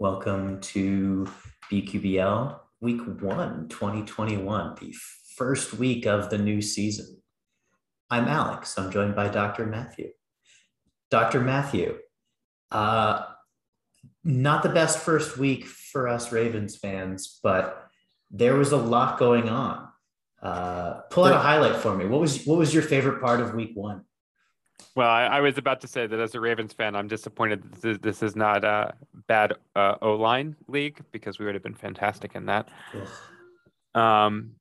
Welcome to BQBL week one, 2021, the first week of the new season. I'm Alex. I'm joined by Dr. Matthew. Dr. Matthew, uh, not the best first week for us Ravens fans, but there was a lot going on. Uh, pull out a highlight for me. What was what was your favorite part of week one? Well, I, I, was about to say that as a Ravens fan, I'm disappointed this is, this is not a bad uh, O line league because we would have been fantastic in that. Um,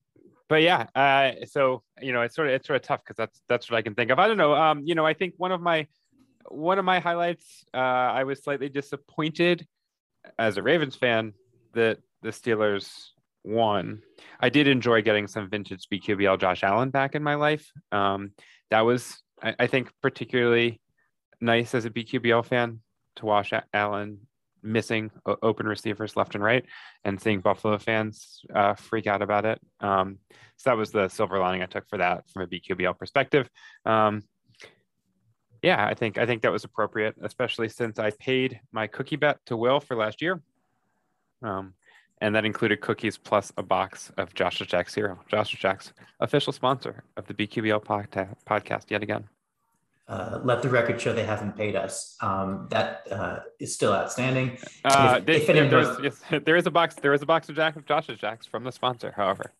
but yeah, uh, so you know, it's sort of it's sort of tough because that's that's what I can think of. I don't know. Um, you know, I think one of my one of my highlights, uh, I was slightly disappointed as a Ravens fan that the Steelers won. I did enjoy getting some vintage BQBL Josh Allen back in my life. Um, that was I, I think particularly nice as a BQBL fan to watch Allen missing open receivers left and right and seeing Buffalo fans uh, freak out about it. Um, so that was the silver lining I took for that from a BQBL perspective. Um, yeah, I think I think that was appropriate, especially since I paid my cookie bet to Will for last year. Um, and that included cookies plus a box of Joshua Jack's Hero. Joshua Jack's official sponsor of the BQBL podcast yet again. Uh, let the record show they haven't paid us. Um, that uh, is still outstanding. Uh, if, they, if anyone, yes, there is a box. There is a box of Jack of Joshua Jacks from the sponsor. However,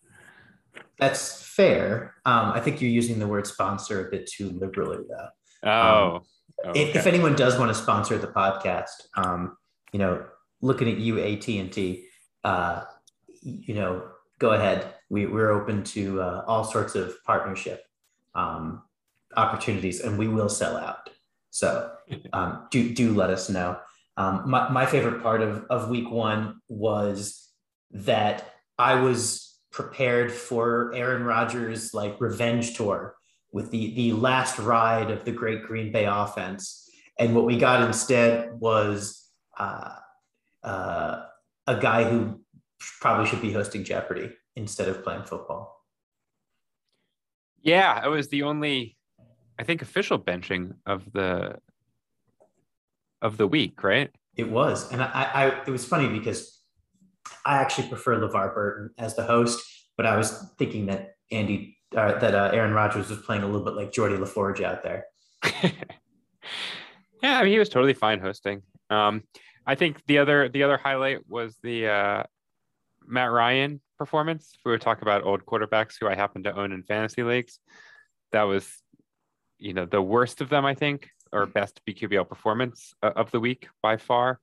that's fair. Um, I think you're using the word sponsor a bit too liberally, though. Oh. Um, okay. if, if, anyone does want to sponsor the podcast, um, you know, looking at you, AT and T uh, you know, go ahead. We, we're open to uh, all sorts of partnership um, opportunities, and we will sell out. So um, do do let us know. Um, my, my favorite part of, of week one was that I was prepared for Aaron Rodgers' like revenge tour with the the last ride of the great Green Bay offense, and what we got instead was uh, uh, a guy who probably should be hosting Jeopardy instead of playing football. Yeah, it was the only, I think, official benching of the of the week, right? It was, and I, I it was funny because I actually prefer LeVar Burton as the host, but I was thinking that Andy uh, that uh, Aaron Rodgers was playing a little bit like Geordi La Forge out there. yeah, I mean, he was totally fine hosting. Um, I think the other the other highlight was the uh, Matt Ryan performance. If we were talking about old quarterbacks who I happen to own in fantasy leagues, that was, you know, the worst of them, I think, or best BQBL performance uh, of the week by far.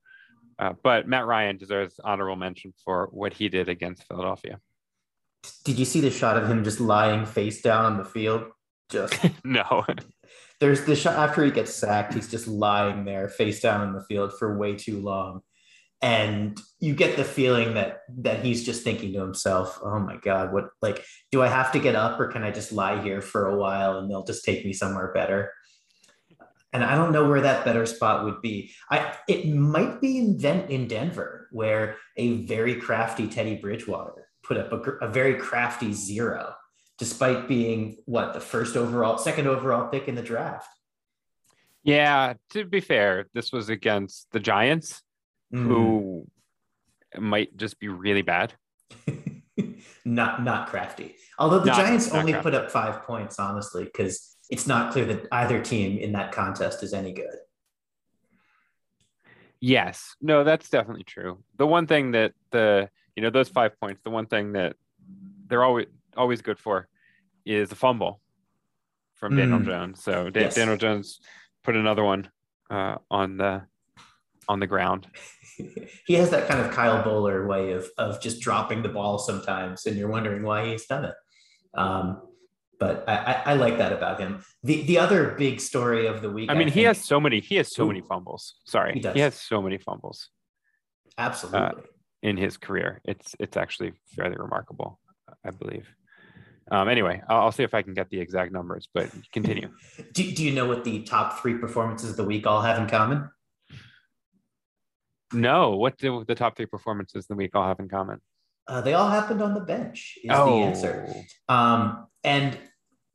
Uh, but Matt Ryan deserves honorable mention for what he did against Philadelphia. Did you see the shot of him just lying face down on the field? Just no. There's the shot after he gets sacked, he's just lying there face down on the field for way too long. And you get the feeling that that he's just thinking to himself, "Oh my God, what like do I have to get up or can I just lie here for a while and they'll just take me somewhere better?" And I don't know where that better spot would be. I it might be in in Denver, where a very crafty Teddy Bridgewater put up a, a very crafty zero despite being what the first overall, second overall pick in the draft. Yeah, to be fair, this was against the Giants, mm. who might just be really bad. not not crafty. Although the not, Giants not only crafty. put up five points, honestly, because it's not clear that either team in that contest is any good. Yes, no, that's definitely true. The one thing that the you know those five points, the one thing that they're always always good for is a fumble from mm. Daniel Jones. So da- yes. Daniel Jones put another one uh, on the on the ground. he has that kind of Kyle Boller way of of just dropping the ball sometimes, and you're wondering why he's done it. Um, but I, I, I, like that about him. The the other big story of the week. I mean, I he has so many. He has so Ooh, many fumbles. Sorry, he, he, has so many fumbles. Absolutely. Uh, in his career, it's it's actually fairly remarkable, I believe. Um, anyway, I'll, I'll, see if I can get the exact numbers, but continue. do, do you know what the top three performances of the week all have in common? No. What do the top three performances of the week all have in common? Uh, they all happened on the bench, is oh. the answer. Um, and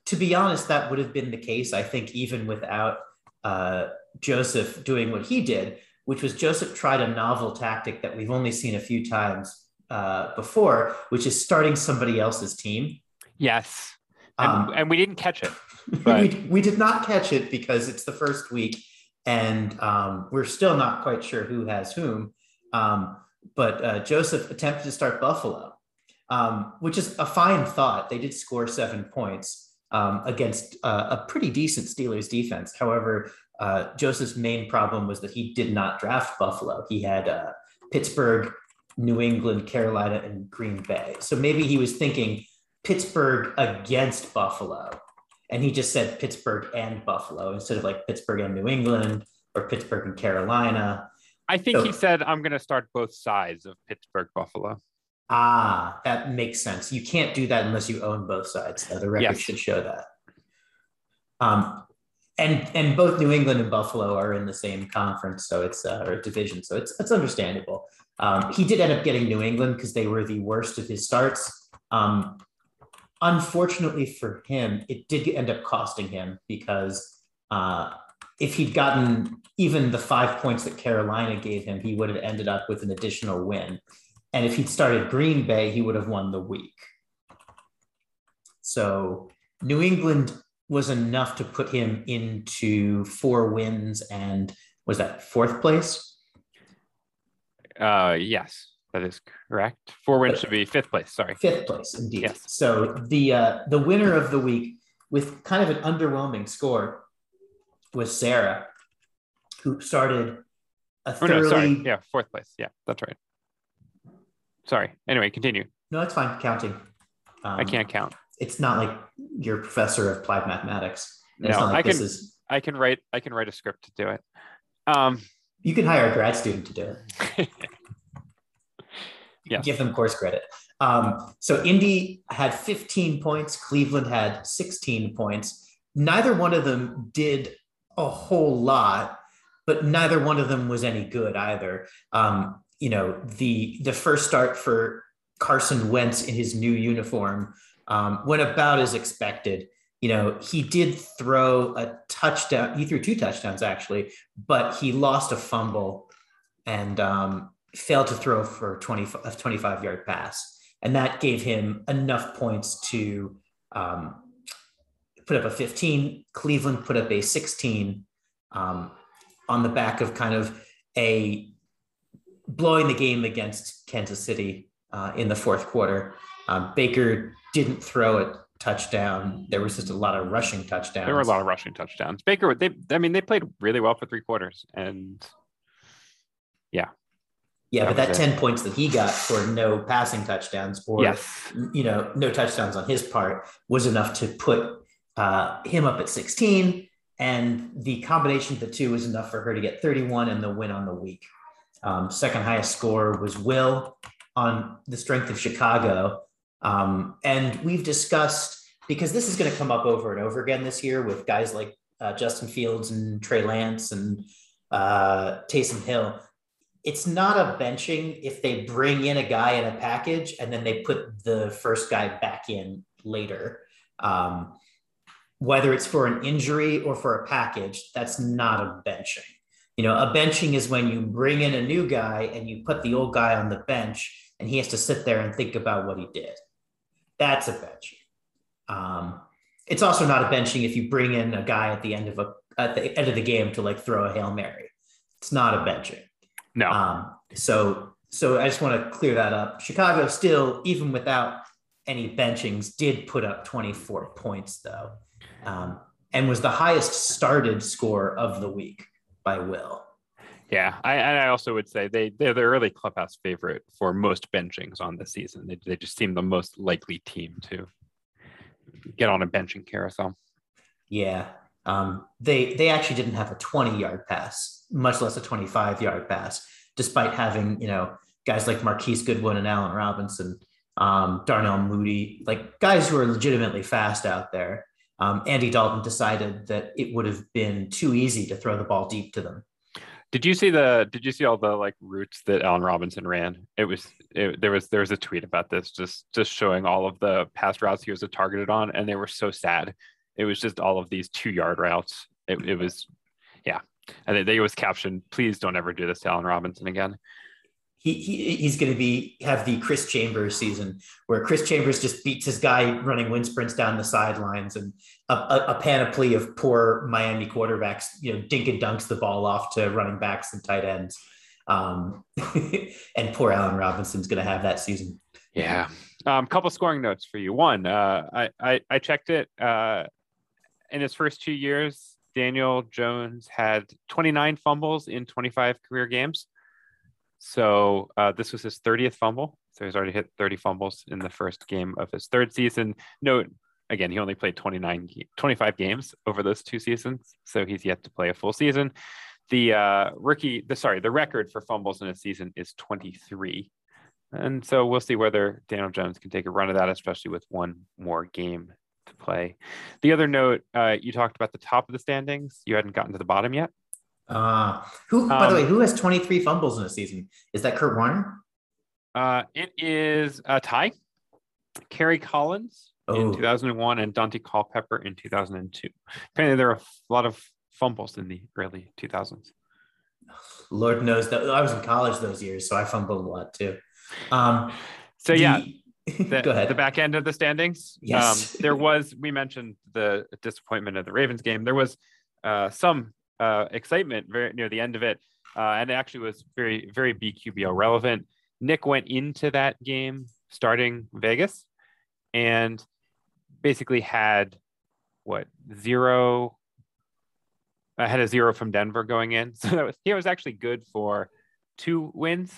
to be honest, that would have been the case, I think, even without uh, Joseph doing what he did. which was Joseph tried a novel tactic that we've only seen a few times uh, before, which is starting somebody else's team. Yes. And, um, and we didn't catch it. But... we, we did not catch it because it's the first week and um, we're still not quite sure who has whom. Um, but uh, Joseph attempted to start Buffalo, um, which is a fine thought. They did score seven points um, against uh, a pretty decent Steelers defense. However, uh, Joseph's main problem was that he did not draft Buffalo. He had uh, Pittsburgh, New England, Carolina, and Green Bay. So maybe he was thinking Pittsburgh against Buffalo. And he just said Pittsburgh and Buffalo instead of like Pittsburgh and New England or Pittsburgh and Carolina. I think so, he said, I'm going to start both sides of Pittsburgh Buffalo. Ah, that makes sense. You can't do that unless you own both sides. the record yes. should show that. Um, and and both New England and Buffalo are in the same conference, so it's uh, or division, so it's it's understandable. Um, he did end up getting New England because they were the worst of his starts. Um, unfortunately for him, it did end up costing him because uh, if he'd gotten even the five points that Carolina gave him, he would have ended up with an additional win. And if he'd started Green Bay, he would have won the week. So New England was enough to put him into four wins and was that fourth place? Uh, yes. That is correct. Four wins should be fifth place. Sorry, fifth place indeed. Yes. So the uh, the winner of the week with kind of an underwhelming score was Sarah, who started a thoroughly. Oh, no, sorry. Yeah, fourth place. Yeah, that's right. Sorry. Anyway, continue. No, that's fine. Counting. Um, I can't count. It's not like your professor of applied mathematics. It's no, like I can. Is... I can write. I can write a script to do it. Um, you can hire a grad student to do it. yeah. give them course credit. Um, so Indy had 15 points, Cleveland had 16 points. Neither one of them did a whole lot, but neither one of them was any good either. Um, you know, the the first start for Carson Wentz in his new uniform um, went about as expected. You know, he did throw a touchdown. He threw two touchdowns actually, but he lost a fumble, and um, failed to throw for 20, a 25 yard pass. And that gave him enough points to um, put up a 15. Cleveland put up a 16 um, on the back of kind of a blowing the game against Kansas City uh, in the fourth quarter. Um, Baker didn't throw a touchdown. There was just a lot of rushing touchdowns. There were a lot of rushing touchdowns. Baker, they, I mean, they played really well for three quarters, and yeah, yeah, that but that 10 points that he got for no passing touchdowns or yes. you know, no touchdowns on his part was enough to put uh, him up at 16. And the combination of the two was enough for her to get 31 and the win on the week. Um, second highest score was Will on the strength of Chicago. Um, and we've discussed because this is going to come up over and over again this year with guys like uh, Justin Fields and Trey Lance and uh, Taysom Hill it's not a benching if they bring in a guy in a package and then they put the first guy back in later. Um, whether it's for an injury or for a package, that's not a benching. You know, a benching is when you bring in a new guy and you put the old guy on the bench and he has to sit there and think about what he did. That's a benching. Um, it's also not a benching if you bring in a guy at the end of a at the end of the game to like throw a hail mary. It's not a benching. No. Um, so so I just want to clear that up. Chicago still, even without any benchings, did put up 24 points though, um, and was the highest started score of the week by Will. Yeah, I, I also would say they they're the early clubhouse favorite for most benchings on the season. They, they just seem the most likely team to get on a benching carousel. Yeah, um, they they actually didn't have a 20 yard pass, much less a 25 yard pass, despite having you know guys like Marquise Goodwin and Allen Robinson, um, Darnell Mooney, like guys who are legitimately fast out there. Um, Andy Dalton decided that it would have been too easy to throw the ball deep to them. Did you see the? Did you see all the like routes that Allen Robinson ran? It was it, there was there was a tweet about this, just just showing all of the pass routes he was targeted on, and they were so sad it was just all of these two yard routes. It, it was, yeah. And they, was captioned, "Please don't ever do this to Allen Robinson again." He, he he's going to be have the Chris Chambers season where Chris Chambers just beats his guy running wind sprints down the sidelines and a, a, a panoply of poor Miami quarterbacks, you know, dink and dunks the ball off to running backs and tight ends. Um, and poor Allen Robinson's going to have that season. Yeah. A um, couple scoring notes for you. One, uh, I, I, I checked it. Uh, in his first two years, Daniel Jones had 29 fumbles in 25 career games. So uh, this was his 30th fumble. So he's already hit 30 fumbles in the first game of his third season. Note again, he only played 29, 25 games over those two seasons. So he's yet to play a full season. The uh, rookie, the sorry, the record for fumbles in a season is 23. And so we'll see whether Daniel Jones can take a run of that, especially with one more game play. The other note, uh, you talked about the top of the standings. You hadn't gotten to the bottom yet. Uh, who, by the way, um, who has 23 fumbles in a season? Is that Kurt Warner? Uh, it is a tie. Kerry Collins oh. in 2001 and Daunte Culpepper in 2002. Apparently, there are a lot of fumbles in the early 2000s. Lord knows that I was in college those years, so I fumbled a lot too. Um, so the, yeah, the, Go ahead. the back end of the standings. Yes, um, there was. We mentioned the disappointment of the Ravens game. There was uh, some uh, excitement very near the end of it, uh, and it actually was very, very BQBL relevant. Nick went into that game starting Vegas, and basically had what zero I had a zero from Denver going in, so that was he was actually good for two wins.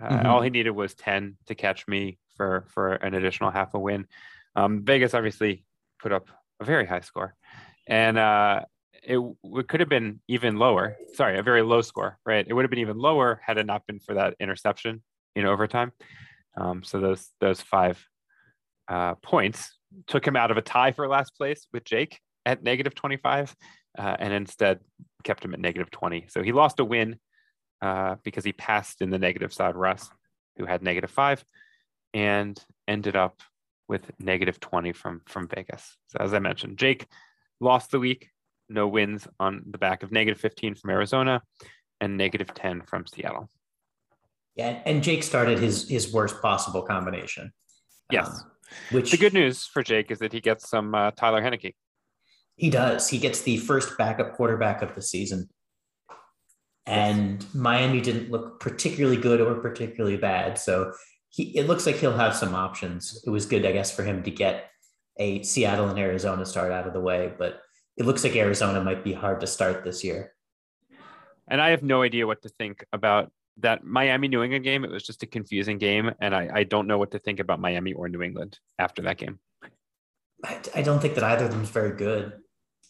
Uh, mm-hmm. All he needed was ten to catch me for for an additional half a win. Um, Vegas obviously put up a very high score, and uh, it, it could have been even lower. Sorry, a very low score, right? It would have been even lower had it not been for that interception in overtime. Um, so those those five uh, points took him out of a tie for last place with Jake at negative 25 uh, and instead kept him at negative 20. So he lost a win uh, because he passed in the negative side Russ, who had negative five, and ended up with negative 20 from, from Vegas. So as I mentioned, Jake lost the week, no wins on the back of negative 15 from Arizona and negative 10 from Seattle. Yeah, and Jake started his his worst possible combination. Yes. Um, which the good news for Jake is that he gets some uh, Taylor Heinicke. He does. He gets the first backup quarterback of the season. And Miami didn't look particularly good or particularly bad. So he it looks like he'll have some options. It was good, I guess, for him to get a Seattle and Arizona start out of the way, but it looks like Arizona might be hard to start this year. And I have no idea what to think about that Miami New England game. It was just a confusing game, and I, I don't know what to think about Miami or New England after that game. I, I don't think that either of them is very good.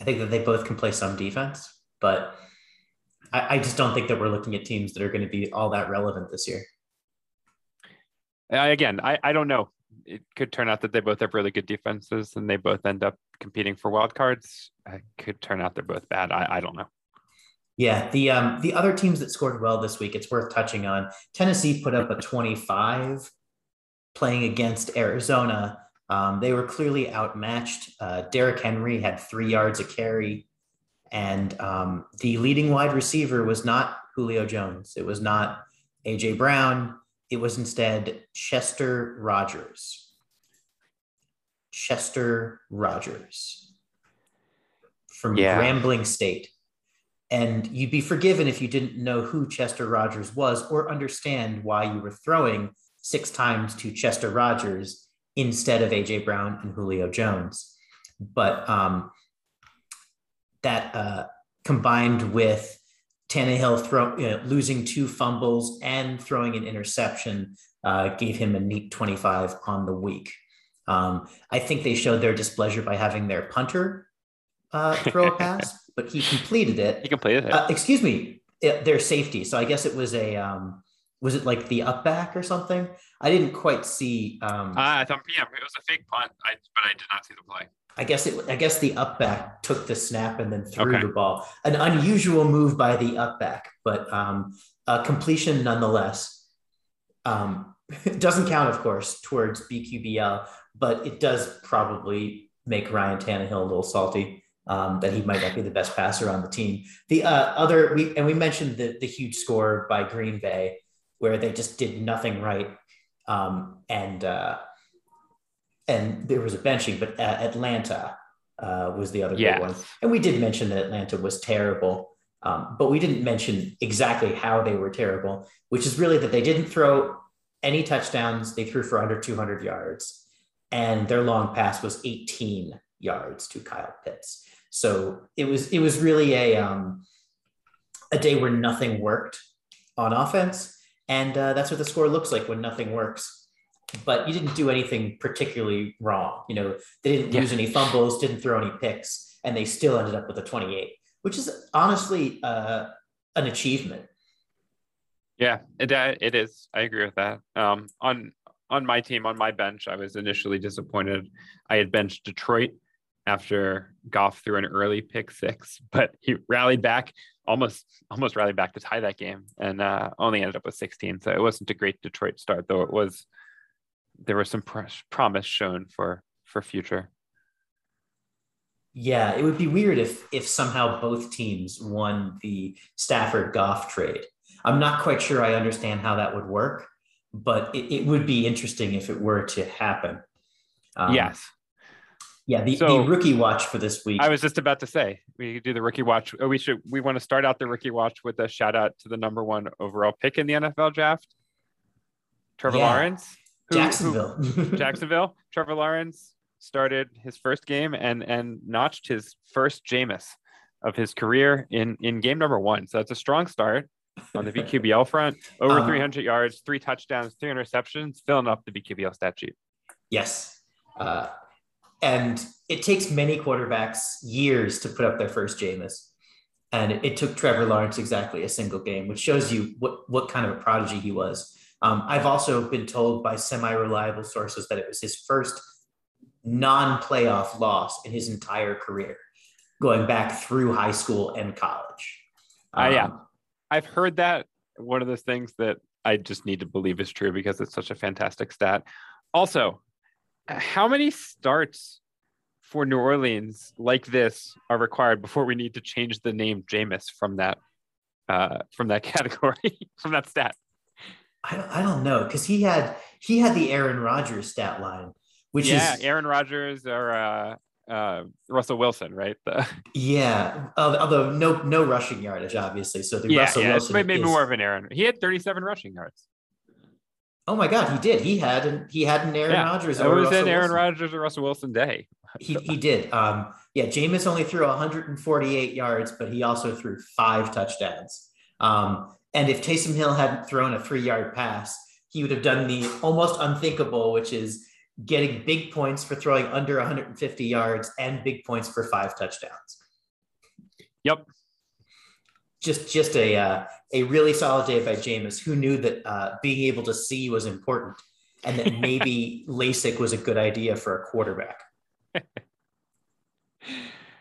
I think that they both can play some defense, but I, I just don't think that we're looking at teams that are going to be all that relevant this year. Uh, again, I, I don't know. It could turn out that they both have really good defenses and they both end up competing for wild cards. It could turn out they're both bad. I, I don't know. Yeah, the um the other teams that scored well this week, it's worth touching on. Tennessee put up a 25 playing against Arizona. Um, they were clearly outmatched. Uh, Derrick Henry had three yards a carry, and um, the leading wide receiver was not Julio Jones. It was not AJ Brown. It was instead Chester Rogers. Chester Rogers from yeah. Grambling State. And you'd be forgiven if you didn't know who Chester Rogers was or understand why you were throwing six times to Chester Rogers instead of AJ Brown and Julio Jones. But um, that uh, combined with Tannehill throw, you know, losing two fumbles and throwing an interception uh, gave him a neat 25 on the week. Um, I think they showed their displeasure by having their punter uh, throw a pass, but he completed it. He completed it. Uh, excuse me, it, their safety. So I guess it was a um, was it like the up back or something? I didn't quite see. Um, uh, I thought yeah, it was a fake punt, I, but I did not see the play. I guess it. I guess the up back took the snap and then threw okay. the ball. An unusual move by the up back, but um, a completion nonetheless. Um, it doesn't count, of course, towards BQBL, but it does probably make Ryan Tannehill a little salty um, that he might not be the best passer on the team. The uh, other, we, and we mentioned the, the huge score by Green Bay, where they just did nothing right. Um, and, uh, and there was a benching, but uh, Atlanta uh, was the other one. And we did mention that Atlanta was terrible, um, but we didn't mention exactly how they were terrible, which is really that they didn't throw any touchdowns. They threw for under 200 yards, and their long pass was 18 yards to Kyle Pitts. So it was it was really a um, a day where nothing worked on offense, and uh, that's what the score looks like when nothing works. But you didn't do anything particularly wrong. You know, they didn't yeah. use any fumbles, didn't throw any picks, and they still ended up with a 28, which is honestly uh, an achievement. Yeah, it uh, it is. I agree with that. Um, on on my team, on my bench, I was initially disappointed. I had benched Detroit after Goff threw an early pick six, but he rallied back, almost almost rallied back to tie that game, and uh, only ended up with 16. So it wasn't a great Detroit start, though it was. There was some pr- promise shown for for future. Yeah, it would be weird if if somehow both teams won the Stafford Goff trade. I'm not quite sure I understand how that would work, but it, it would be interesting if it were to happen. Um, yes. Yeah, the, so, the rookie watch for this week. I was just about to say we could do the rookie watch. Oh, we should we want to start out the rookie watch with a shout out to the number one overall pick in the NFL draft, Trevor yeah. Lawrence. Who, Jacksonville. Who, Jacksonville. Trevor Lawrence started his first game and and notched his first Jameis of his career in in game number one. So that's a strong start on the BQBL front. Over uh, 300 yards, three touchdowns, three interceptions, filling up the BQBL stat sheet. Yes. Uh, and it takes many quarterbacks years to put up their first Jameis. And it, it, took Trevor Lawrence exactly a single game, which shows you what, what kind of a prodigy he was. Um, I've also been told by semi reliable sources that it was his first non playoff loss in his entire career, going back through high school and college. Um, uh, yeah, I've heard that. One of those things that I just need to believe is true because it's such a fantastic stat. Also, how many starts for New Orleans like this are required before we need to change the name Jameis from that uh, from that category from that stat? I don't, I don't know because he had he had the Aaron Rodgers stat line, which yeah, is Aaron Rodgers or uh, uh, Russell Wilson, right? The... Yeah, although no no rushing yardage, obviously. So the yeah, Russell yeah, Wilson maybe is... more of an Aaron. He had 37 rushing yards. Oh my God, he did. He had an he had an Aaron yeah, Rodgers. It was an Aaron Rodgers or Russell Wilson day. he he did. Um, yeah, Jameis only threw 148 yards, but he also threw five touchdowns. Um, and if Taysom Hill hadn't thrown a three yard pass, he would have done the almost unthinkable, which is getting big points for throwing under 150 yards and big points for five touchdowns. Yep. Just just a uh, a really solid day by Jameis, who knew that uh, being able to see was important and that maybe LASIK was a good idea for a quarterback.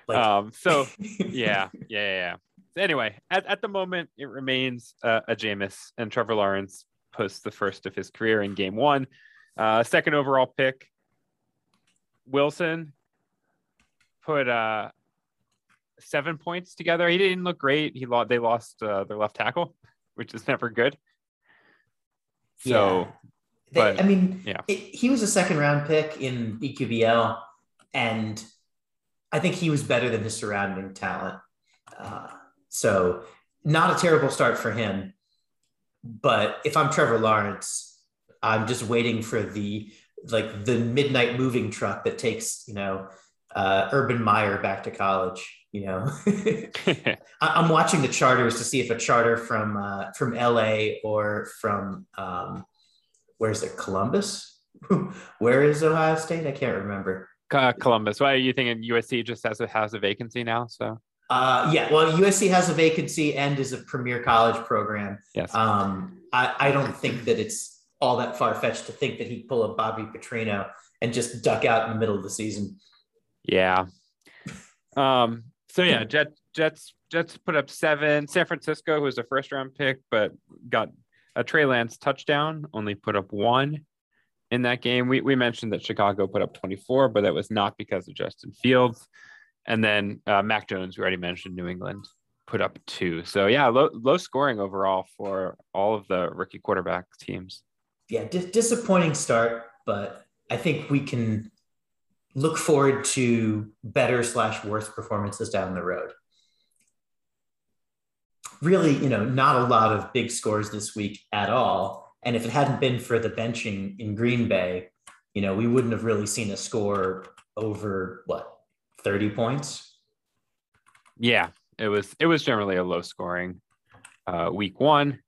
Like, um, so yeah, yeah, yeah. Yeah. Anyway, at, at the moment, it remains uh, a Jameis and Trevor Lawrence posts the first of his career in game one. Uh, second overall pick, Wilson put uh, seven points together. He didn't look great. He lost. They lost uh, their left tackle, which is never good. So, yeah. They, but, I mean, yeah, it, he was a second round pick in BQBL, and I think he was better than his surrounding talent. Uh, so, not a terrible start for him. But if I'm Trevor Lawrence, I'm just waiting for the like the midnight moving truck that takes you know uh, Urban Meyer back to college. You know, I'm watching the charters to see if a charter from uh, from LA or from um, where's it Columbus? Where is Ohio State? I can't remember. Uh, Columbus. Why are you thinking USC just has a has a vacancy now? So. Uh, yeah, well, USC has a vacancy and is a premier college program. Yes. Um, I, I don't think that it's all that far fetched to think that he'd pull a Bobby Petrino and just duck out in the middle of the season. Yeah. Um, so yeah, Jet, Jets Jets put up seven. San Francisco, who was a first round pick, but got a Trey Lance touchdown, only put up one in that game. We, we mentioned that Chicago put up 24, but that was not because of Justin Fields. And then uh, Mac Jones, we already mentioned New England, put up two. So yeah, low, low scoring overall for all of the rookie quarterback teams. Yeah, disappointing start, but I think we can look forward to better slash worse performances down the road. Really, you know, not a lot of big scores this week at all. And if it hadn't been for the benching in Green Bay, you know, we wouldn't have really seen a score over what 30 points. Yeah, it was it was generally a low scoring uh, week one.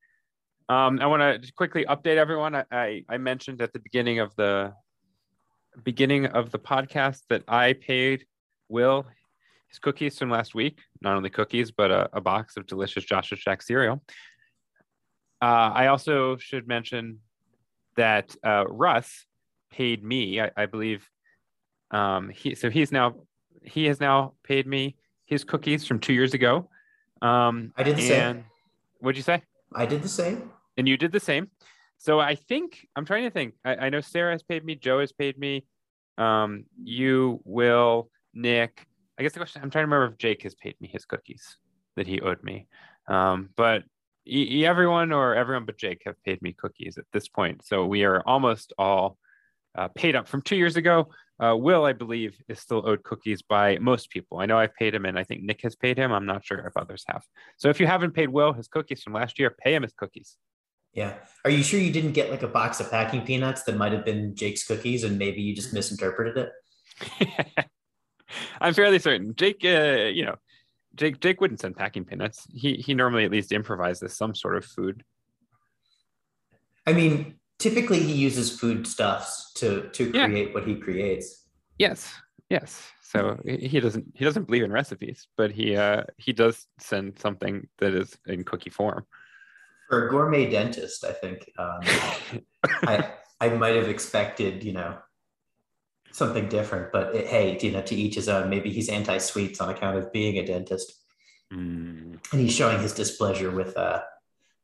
Um, I want to quickly update everyone. I, I, I mentioned at the beginning of the beginning of the podcast that I paid Will his cookies from last week. Not only cookies, but a, a box of delicious Joshua Jack cereal. Uh, I also should mention that uh, Russ paid me. I, I believe um, he so he's now he has now paid me his cookies from two years ago. Um, I did the same. What'd you say? I did the same. And you did the same. So I think I'm trying to think. I, I know Sarah has paid me. Joe has paid me. Um, you, Will, Nick. I guess the question I'm trying to remember if Jake has paid me his cookies that he owed me. Um, but e- everyone or everyone but Jake have paid me cookies at this point. So we are almost all uh, paid up from two years ago. Uh, Will, I believe, is still owed cookies by most people. I know I've paid him, and I think Nick has paid him. I'm not sure if others have. So if you haven't paid Will his cookies from last year, pay him his cookies. Yeah. Are you sure you didn't get like a box of packing peanuts that might have been Jake's cookies and maybe you just misinterpreted it? I'm fairly certain. Jake, uh, you know, Jake Jake wouldn't send packing peanuts. He he normally at least improvises some sort of food. I mean, typically he uses foodstuffs to to create yeah. what he creates. Yes, yes. So he doesn't he doesn't believe in recipes, but he uh, he does send something that is in cookie form. For a gourmet dentist, I think um, I I might have expected you know something different, but it, hey, you know, to each his own. Maybe he's anti sweets on account of being a dentist, mm. and he's showing his displeasure with uh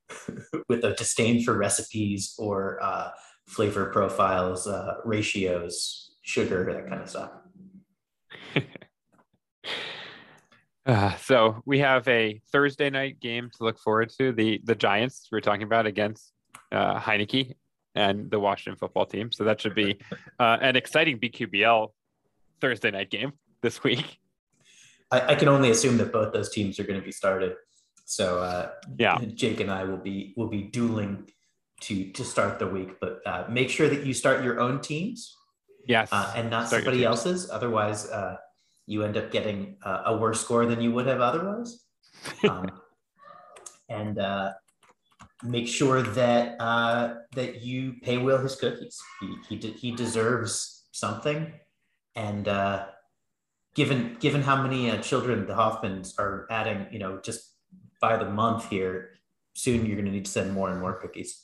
with a disdain for recipes or uh, flavor profiles, uh, ratios, sugar, that kind of stuff. uh, so we have a Thursday night game to look forward to. The the Giants we're talking about against uh, Heinicke and the Washington football team. So that should be uh, an exciting BQBL Thursday night game this week. I, I, can only assume that both those teams are going to be started. So uh, yeah, Jake and I will be will be dueling to to start the week. But uh, make sure that you start your own teams. Yes, uh, and not start somebody else's. Otherwise, uh, you end up getting uh, a worse score than you would have otherwise. Um, and uh, make sure that uh, that you pay Will his cookies. He he, de- he deserves something, and uh, given given how many uh, children the Hoffmans are adding, you know, just by the month here, soon you're going to need to send more and more cookies.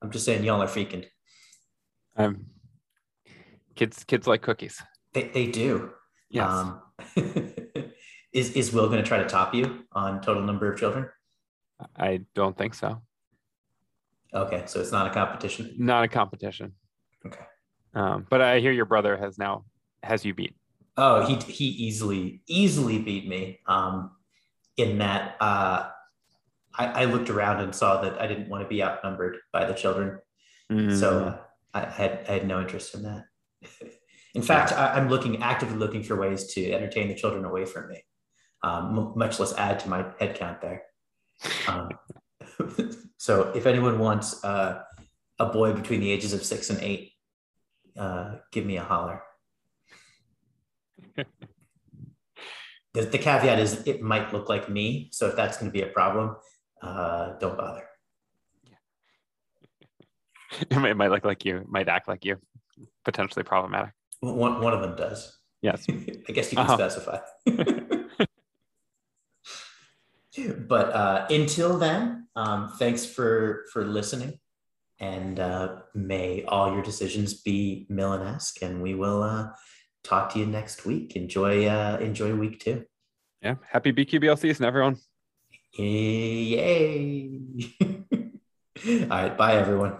I'm just saying, y'all are freaking. Um, kids, kids like cookies. They, they do. Yes. Um, is is Will going to try to top you on total number of children? I don't think so. Okay, so it's not a competition. Not a competition. Okay. Um, but I hear your brother has now has you beat. Oh, he he easily easily beat me. Um, in that, uh, I, I looked around and saw that I didn't want to be outnumbered by the children, mm. so uh, I had I had no interest in that. in fact. I, am looking actively looking for ways to entertain the children away from me, um, m- much less add to my head count there. Um, so, if anyone wants uh, a boy between the ages of six and eight, uh, give me a holler the, the caveat is it might look like me. So if that's going to be a problem, uh, don't bother. it, might, it might look like you, it might act like you, potentially problematic. One, one of them does. Yes. I guess you can uh-huh. specify. but uh, until then, um, thanks for for listening, and uh, may all your decisions be Millen-esque, and we will uh, talk to you next week. Enjoy uh, enjoy week two. Yeah. Happy BQBL season, everyone. Yay. All right. Bye, everyone.